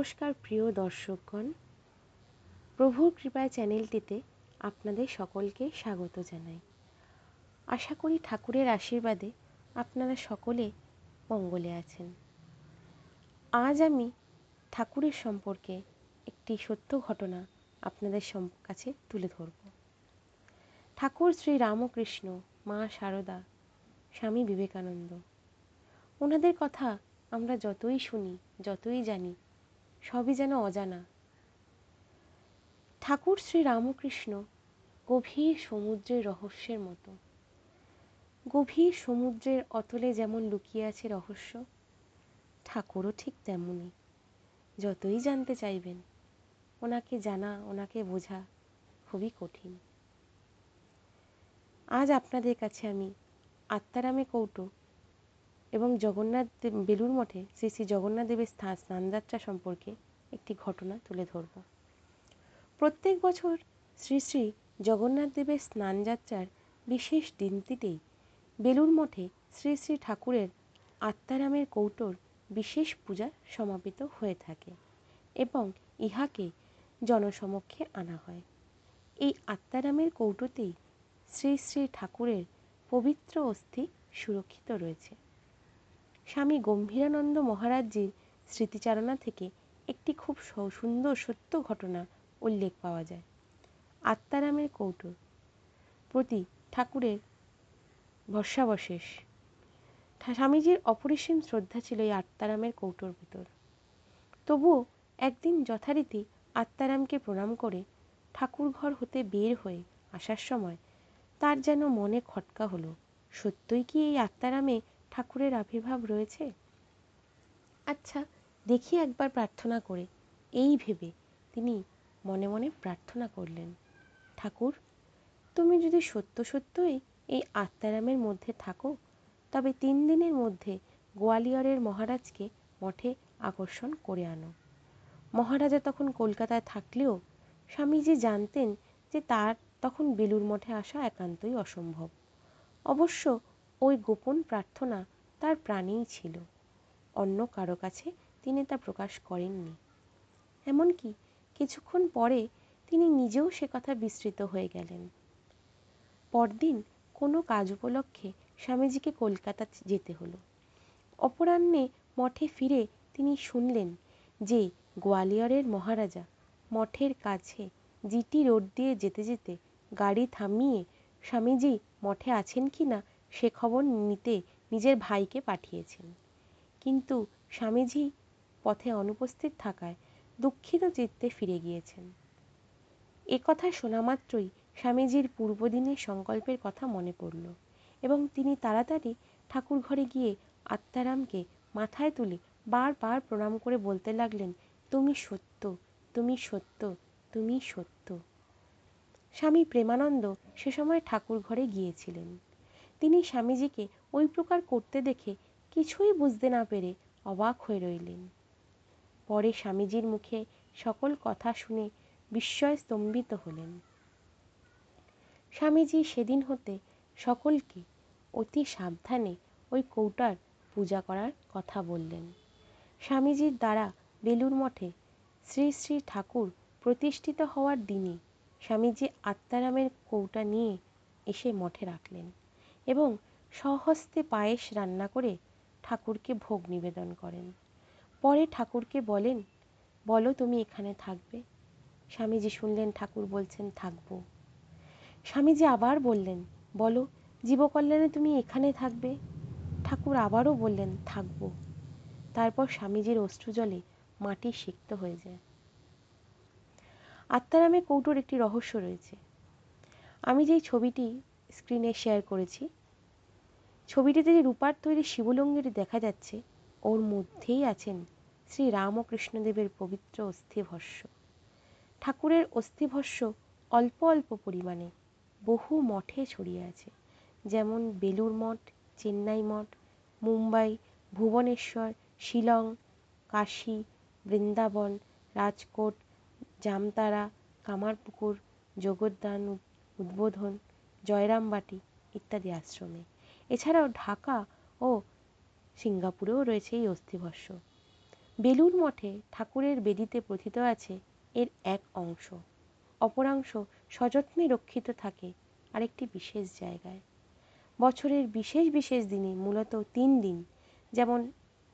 নমস্কার প্রিয় দর্শকগণ। প্রভুর কৃপায় চ্যানেলটিতে আপনাদের সকলকে স্বাগত জানাই। আশা করি ঠাকুরের আশীর্বাদে আপনারা সকলে মঙ্গলে আছেন। আজ আমি ঠাকুরের সম্পর্কে একটি সত্য ঘটনা আপনাদের কাছে তুলে ধরব। ঠাকুর শ্রী রামকৃষ্ণ মা শারদা স্বামী বিবেকানন্দ। ওনাদের কথা আমরা যতই শুনি, যতই জানি সবই যেন অজানা। ঠাকুর শ্রী রামকৃষ্ণ গভীর সমুদ্রের রহস্যের মতো। গভীর সমুদ্রের অতলে যেমন লুকিয়ে আছে রহস্য, ঠাকুরও ঠিক তেমনই। যতই জানতে চাইবেন, ওনাকে জানা, ওনাকে বোঝা খুবই কঠিন। আজ আপনাদের কাছে আমি আত্মারামে কৌটো এবং জগন্নাথ বেলুড় মঠে শ্রী শ্রী জগন্নাথ দেবের স্থান, স্নানযাত্রা সম্পর্কে একটি ঘটনা তুলে ধরব। প্রত্যেক বছর শ্রী শ্রী জগন্নাথ দেবের স্নানযাত্রার বিশেষ দিনটিতেই বেলুড় মঠে শ্রী শ্রী ঠাকুরের আত্মারামের কৌটোর বিশেষ পূজা সমাপিত হয়ে থাকে এবং ইহাকে জনসমক্ষে আনা হয়। এই আত্মারামের কৌটোতেই শ্রী শ্রী ঠাকুরের পবিত্র অস্থি সুরক্ষিত রয়েছে। স্বামী গম্ভীরানন্দ মহারাজজির স্মৃতিচারণা থেকে একটি খুব সুন্দর সত্য ঘটনা উল্লেখ পাওয়া যায়। আত্মারামের কৌটো প্রতি ঠাকুরের ভরসাবশেষ স্বামীজির অপরিসীম শ্রদ্ধা ছিল এই আত্মারামের কৌটোর ভিতর। তবুও একদিন যথারীতি আত্মারামকে প্রণাম করে ঠাকুর ঘর হতে বের হয়ে আসার সময় তার যেন মনে খটকা হলো, সত্যই কি এই আত্মারামে ঠাকুরের আবির্ভাব রয়েছে? আচ্ছা দেখি একবার প্রার্থনা করে। এই ভেবে তিনি মনে মনে প্রার্থনা করলেন, ঠাকুর, তুমি যদি সত্য সত্যই এই আত্মারামের মধ্যে থাকো, তবে তিন দিনের মধ্যে গোয়ালিয়রের মহারাজকে মঠে আকর্ষণ করে আনো। মহারাজা তখন কলকাতায় থাকলেও স্বামীজি জানতেন যে তার তখন বেলুর মঠে আসা একান্তই অসম্ভব। অবশ্য ওই গোপন প্রার্থনা তার প্রাণেই ছিল। অন্য কারও কাছে তিনি তা প্রকাশ করেননি। এমনকি কিছুক্ষণ পরে তিনি নিজেও সে কথা বিস্তৃত হয়ে গেলেন। পরদিন কোনো কাজ উপলক্ষে স্বামীজিকে কলকাতা যেতে হলো। অপরাহ্নে মঠে ফিরে তিনি শুনলেন যে গোয়ালিয়রের মহারাজা মঠের কাছে জিটি রোড দিয়ে যেতে যেতে গাড়ি থামিয়ে স্বামীজি মঠে আছেন কি না সে খবর নিতে নিজের ভাইকে পাঠিয়েছেন। কিন্তু স্বামীজি পথে অনুপস্থিত থাকায় দুঃখিত চিত্তে ফিরে গিয়েছেন। এ কথা শোনা মাত্রই স্বামীজির পূর্বদিনের সংকল্পের কথা মনে পড়ল এবং তিনি তাড়াতাড়ি ঠাকুর ঘরে গিয়ে আত্মারামকে মাথায় তুলে বারবার প্রণাম করে বলতে লাগলেন, তুমি সত্য তুমি সত্য তুমি সত্য। স্বামী প্রেমানন্দ সে সময় ঠাকুর ঘরে গিয়েছিলেন। তিনি স্বামীজিকে ওই প্রকার করতে দেখে কিছুই বুঝতে না পেরে অবাক হয়ে রইলেন। পরে স্বামীজির মুখে সকল কথা শুনে বিস্ময় স্তম্ভিত হলেন। স্বামীজি সেদিন হতে সকলকে অতি সাবধানে ওই কৌটার পূজা করার কথা বললেন। স্বামীজির দ্বারা বেলুর মঠে শ্রী শ্রী ঠাকুর প্রতিষ্ঠিত হওয়ার দিনে স্বামীজি আত্মারামের কৌটা নিয়ে এসে মঠে রাখলেন। এবং স্বহস্তে পায়েস রান্না করে ঠাকুরকে ভোগ নিবেদন করেন। পরে ঠাকুরকে বলেন, বলো তুমি এখানে থাকবে? স্বামীজি শুনলেন, ঠাকুর বলছেন, থাকব। স্বামীজি আবার বললেন, বলো, জীবকল্যাণে তুমি এখানে থাকবে? ঠাকুর আবারও বললেন, থাকব। তারপর স্বামীজির অশ্রুজলে মাটি সিক্ত হয়ে যায়। আত্মারামে কৌটোর একটি রহস্য রয়েছে। আমি যেই ছবিটি স্ক্রিনে শেয়ার করেছি ছবিটিতে যে রূপার তৈরি শিবলঙ্গিটি দেখা যাচ্ছে, ওর মধ্যেই আছেন শ্রী রামকৃষ্ণদেবের পবিত্র অস্থিভস্য। ঠাকুরের অস্থিভস্য অল্প অল্প পরিমাণে বহু মঠে ছড়িয়ে আছে, যেমন বেলুর মঠ, চেন্নাই মঠ, মুম্বাই, ভুবনেশ্বর, শিলং, কাশী, বৃন্দাবন, রাজকোট, জামতারা, কামারপুকুর জগদ্দান উদ্বোধন, জয়রামবাটি ইত্যাদি আশ্রমে। এছাড়াও ঢাকা ও সিঙ্গাপুরেও রয়েছে এই অস্থিভস্য বেলুর মঠে ঠাকুরের বেদিতে প্রথিত আছে এর এক অংশ। অপরাংশ সযত্নে রক্ষিত থাকে আরেকটি বিশেষ জায়গায়। বছরের বিশেষ বিশেষ দিনে মূলত তিন দিন, যেমন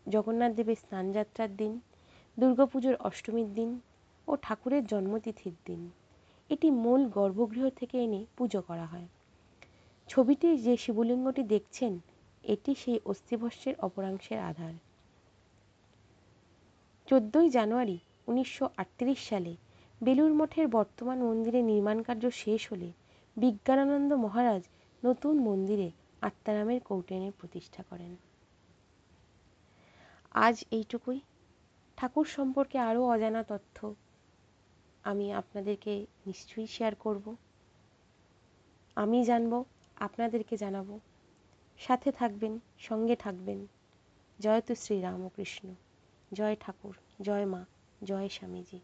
জগন্নাথ দেবের স্নানযাত্রার দিন, দুর্গাপুজোর অষ্টমীর দিন ও ঠাকুরের জন্মতিথির দিন। এটি মূল গর্ভগৃহ থেকে এনে পুজো করা হয়। ছবিটি যে শিবলিঙ্গটি দেখছেন, এটি সেই অস্থিভস্যের অপরাংশের আধার। চোদ্দই জানুয়ারি উনিশশো আটত্রিশ সালে বেলুর মঠের বর্তমান মন্দিরের কার্য শেষ হলে বিজ্ঞানানন্দ মহারাজ নতুন মন্দিরে আত্মারামের কৌটেনের প্রতিষ্ঠা করেন। আজ এইটুকুই। ঠাকুর সম্পর্কে আরও অজানা তথ্য আমি আপনাদেরকে নিশ্চয়ই শেয়ার করব। আমি জানব আপনাদেরকে জানাব। সাথে থাকবেন, সঙ্গে থাকবেন। জয় তো শ্রী রামকৃষ্ণ। জয় ঠাকুর, জয় মা, জয় স্বামীজি।